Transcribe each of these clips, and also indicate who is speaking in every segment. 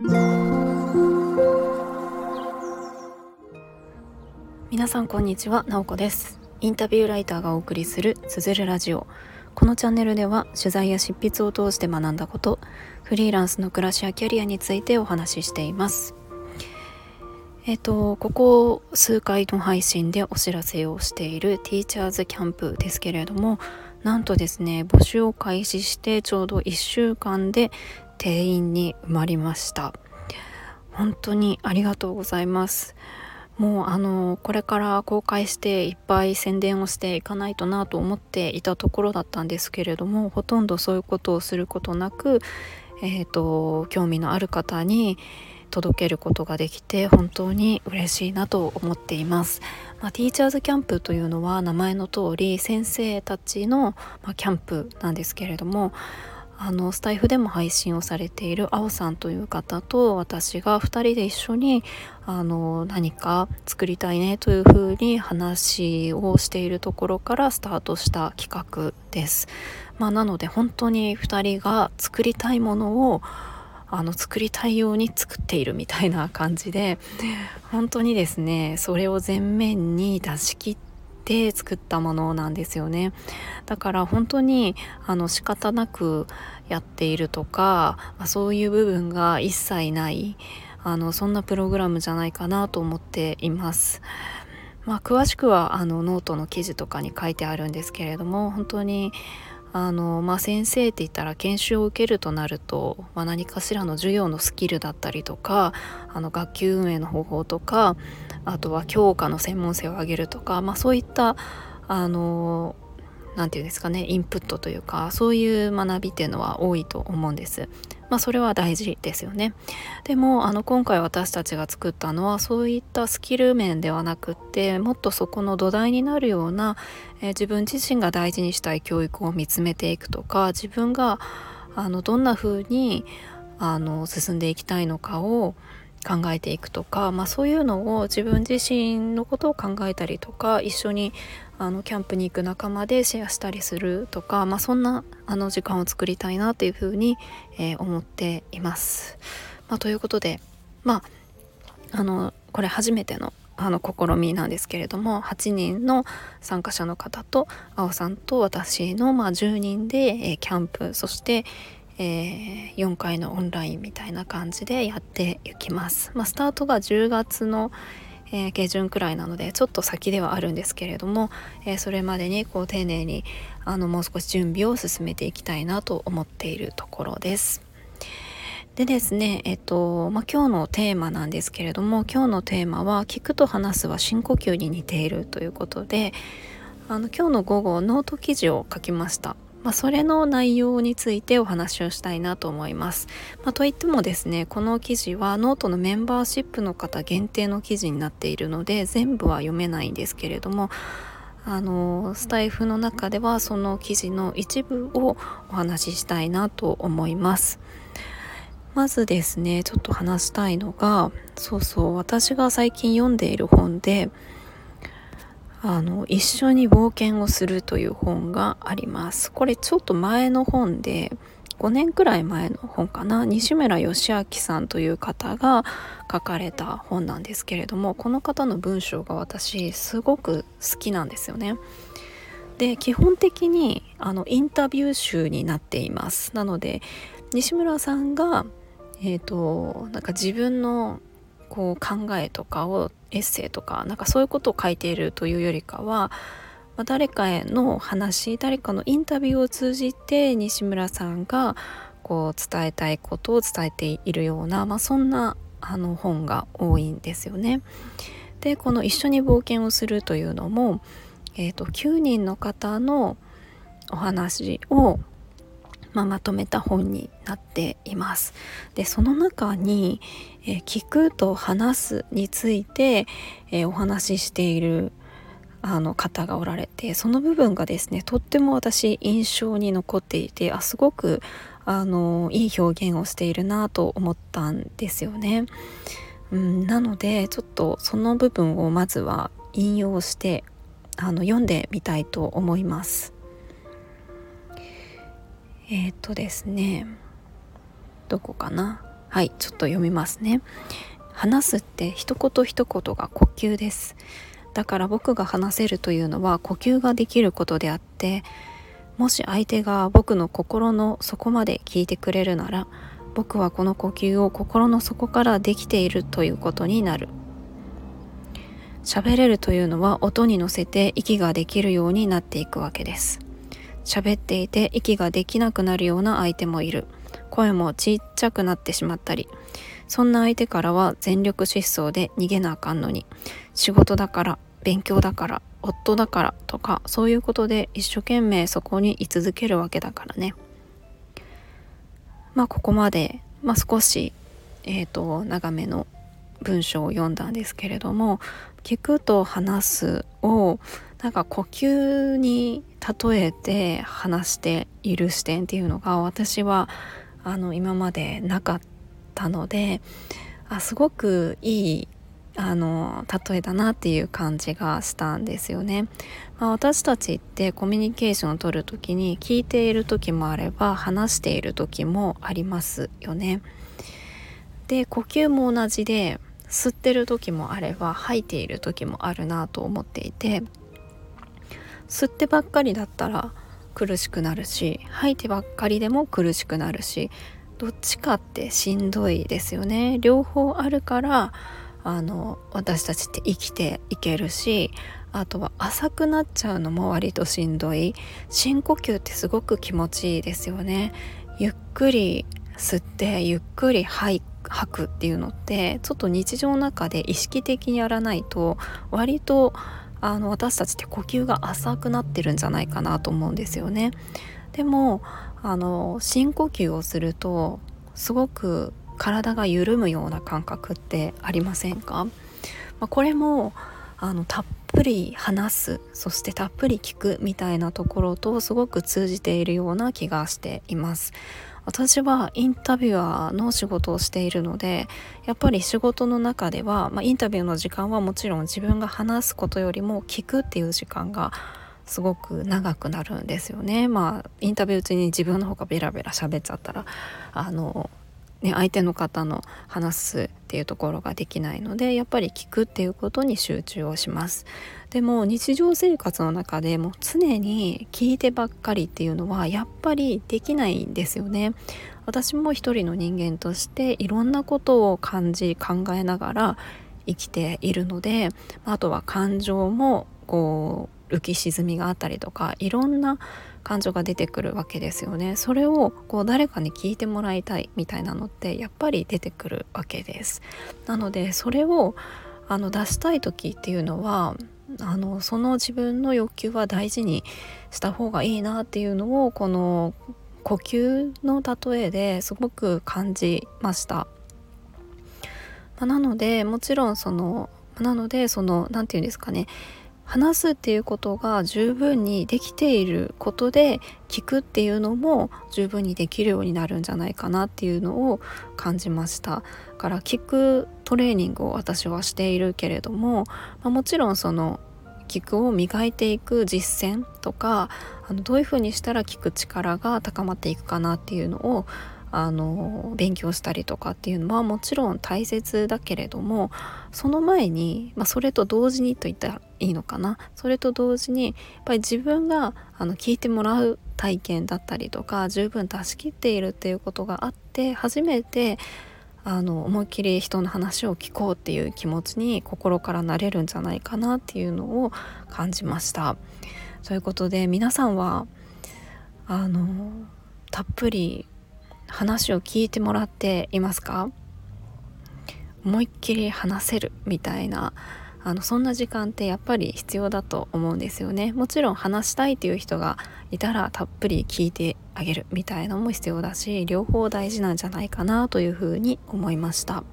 Speaker 1: 皆さんこんにちは、なおこです。インタビューライターがお送りするつづるラジオ。このチャンネルでは取材や執筆を通して学んだことフリーランスの暮らしやキャリアについてお話ししています。えっ、とここ数回の配信でお知らせをしているティーチャーズキャンプですけれどもなんとですね募集を開始してちょうど1週間で定員に埋まりました本当にありがとうございますもうあのこれから公開していっぱい宣伝をしていかないとなと思っていたところだったんですけれどもほとんどそういうことをすることなく、えーと、興味のある方に届けることができて本当に嬉しいなと思っています。まあ、ティーチャーズキャンプというのは名前の通り先生たちの、まあ、キャンプなんですけれどもあのスタイフでも配信をされているあおさんという方と私が2人で一緒にあの何か作りたいねというふうに話をしているところからスタートした企画です。まあ、なので本当に2人が作りたいものをあの作りたいように作っているみたいな感じで本当にですねそれを前面に出し切って作ったものなんですよねだから本当にあの仕方なくやっているとか、ま、そういう部分が一切ないあのそんなプログラムじゃないかなと思っています。まあ、詳しくはあのノートの記事とかに書いてあるんですけれども本当にあの、まあ、先生って言ったら研修を受けるとなると、まあ、何かしらの授業のスキルだったりとかあの学級運営の方法とかあとは教科の専門性を上げるとか、まあ、そういったあの何て言うんですかねインプットというかそういう学びっていうのは多いと思うんです。まあ、それは大事ですよね。でもあの今回私たちが作ったのはそういったスキル面ではなくってもっとそこの土台になるような、えー、自分自身が大事にしたい教育を見つめていくとか自分があのどんな風にあに進んでいきたいのかを考えていくとか、まあ、そういうのを自分自身のことを考えたりとか一緒にあのキャンプに行く仲間でシェアしたりするとか、まあ、そんなあの時間を作りたいなというふうに、えー、思っています。まあ、ということでまああのこれ初めてのあの試みなんですけれども8人の参加者の方とあおさんと私の、まあ、10人で、えー、キャンプそして、えー、4回のオンラインみたいな感じでやっていきます。まあ、スタートが10月の、えー、下旬くらいなのでちょっと先ではあるんですけれども、えー、それまでにこう丁寧にあのもう少し準備を進めていきたいなと思っているところです。でですね、えっと、まあ、今日のテーマなんですけれども、今日のテーマは、聞くと話すは深呼吸に似ているということで、あの、今日の午後、ノート記事を書きました。まあ、それの内容についてお話をしたいなと思います。まあ、といってもですねこの記事はノートのメンバーシップの方限定の記事になっているので全部は読めないんですけれどもあのスタエフの中ではその記事の一部をお話ししたいなと思います。まずですねちょっと話したいのがそうそう私が最近読んでいる本であの一緒に冒険をするという本があります。これちょっと前の本で5年くらい前の本かな？西村義明さんという方が書かれた本なんですけれどもこの方の文章が私すごく好きなんですよね。で基本的にあのインタビュー集になっています。なので西村さんがえーとなんか自分のこう考えとかをエッセイとかなんかそういうことを書いているというよりかは、まあ、誰かへの話誰かのインタビューを通じて西村さんがこう伝えたいことを伝えているような、まあ、そんなあの本が多いんですよね。でこの「一緒に冒険をする」というのも、えーと9人の方のお話をまあ、まとめた本になっています。でその中に、えー、聞くと話すについて、えー、お話ししているあの方がおられてその部分がですねとっても私印象に残っていてあすごくあのいい表現をしているなと思ったんですよね。うん、なのでちょっとその部分をまずは引用してあの読んでみたいと思います。えっ、ー、とですねどこかな？はいちょっと読みますね。話すって一言一言が呼吸です。だから僕が話せるというのは呼吸ができることであってもし相手が僕の心の底まで聞いてくれるなら僕はこの呼吸を心の底からできているということになる。喋れるというのは音に乗せて息ができるようになっていくわけです。喋っていて息ができなくなるような相手もいる。声もちっちゃくなってしまったり。そんな相手からは全力疾走で逃げなあかんのに。仕事だから勉強だから夫だからとかそういうことで一生懸命そこに居続けるわけだからね。まあここまで、まあ、少し、えーと、長めの文章を読んだんですけれども聞くと話すをなんか呼吸に例えて話している視点っていうのが私はあの今までなかったのであすごくいいあの例えだなっていう感じがしたんですよね。まあ、私たちってコミュニケーションを取る時に聞いている時もあれば話している時もありますよね。で呼吸も同じで吸ってる時もあれば吐いている時もあるなと思っていて吸ってばっかりだったら苦しくなるし吐いてばっかりでも苦しくなるしどっちかってしんどいですよね。両方あるからあの私たちって生きていけるしあとは浅くなっちゃうのも割としんどい。深呼吸ってすごく気持ちいいですよね。ゆっくり吸ってゆっくり吐くっていうのってちょっと日常の中で意識的にやらないと割とあの私たちって呼吸が浅くなってるんじゃないかなと思うんですよね。でもあの深呼吸をするとすごく体が緩むような感覚ってありませんか、まあ、これもあのたっぷり話すそしてたっぷり聞くみたいなところとすごく通じているような気がしています。私はインタビュアーの仕事をしているのでやっぱり仕事の中では、まあ、インタビューの時間はもちろん自分が話すことよりも聞くっていう時間がすごく長くなるんですよね。まあインタビュー中に自分の方がベラベラ喋っちゃったらあのね、相手の方の話すっていうところができないのでやっぱり聞くっていうことに集中をします。でも日常生活の中でも常に聞いてばっかりっていうのはやっぱりできないんですよね。私も一人の人間としていろんなことを感じ考えながら生きているのであとは感情もこう浮き沈みがあったりとかいろんな感情が出てくるわけですよねそれをこう誰かに聞いてもらいたいみたいなのってやっぱり出てくるわけですなのでそれをあの出したい時っていうのはあのその自分の欲求は大事にした方がいいなっていうのをこの呼吸の例えですごく感じました。まあ、なのでもちろんそのなのでその何て言うんですかね話すっていうことが十分にできていることで聞くっていうのも十分にできるようになるんじゃないかなっていうのを感じました。から聞くトレーニングを私はしているけれども、まあ、もちろんその聞くを磨いていく実践とかあのどういうふうにしたら聞く力が高まっていくかなっていうのをあの勉強したりとかっていうのはもちろん大切だけれどもその前に、まあ、それと同時にと言ったらいいのかなそれと同時にやっぱり自分があの聞いてもらう体験だったりとか十分出し切っているっていうことがあって初めてあの思いっきり人の話を聞こうっていう気持ちに心からなれるんじゃないかなっていうのを感じました。ということで皆さんはあのたっぷり話を聞いてもらっていますか？思いっきり話せるみたいなあのそんな時間ってやっぱり必要だと思うんですよね。もちろん話したいという人がいたらたっぷり聞いてあげるみたいのも必要だし両方大事なんじゃないかなというふうに思いました。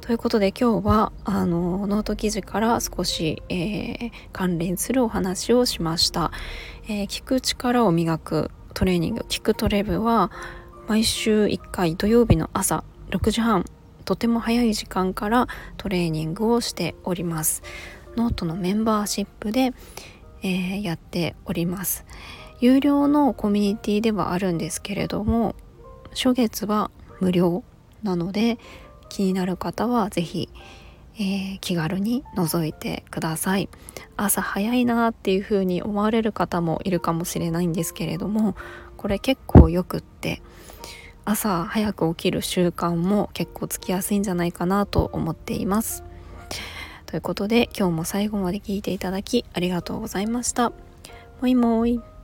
Speaker 1: ということで今日はあのノート記事から少し、えー、関連するお話をしました、えー、聞く力を磨くトレーニング聴くトレ部は毎週1回土曜日の朝6時半とても早い時間からトレーニングをしております。ノートのメンバーシップで、えー、やっております。有料のコミュニティではあるんですけれども初月は無料なので気になる方は是非、えー、気軽に覗いてください。朝早いなっていう風に思われる方もいるかもしれないんですけれどもこれ結構よくって朝早く起きる習慣も結構つきやすいんじゃないかなと思っていますということで今日も最後まで聞いていただきありがとうございました。もいもい。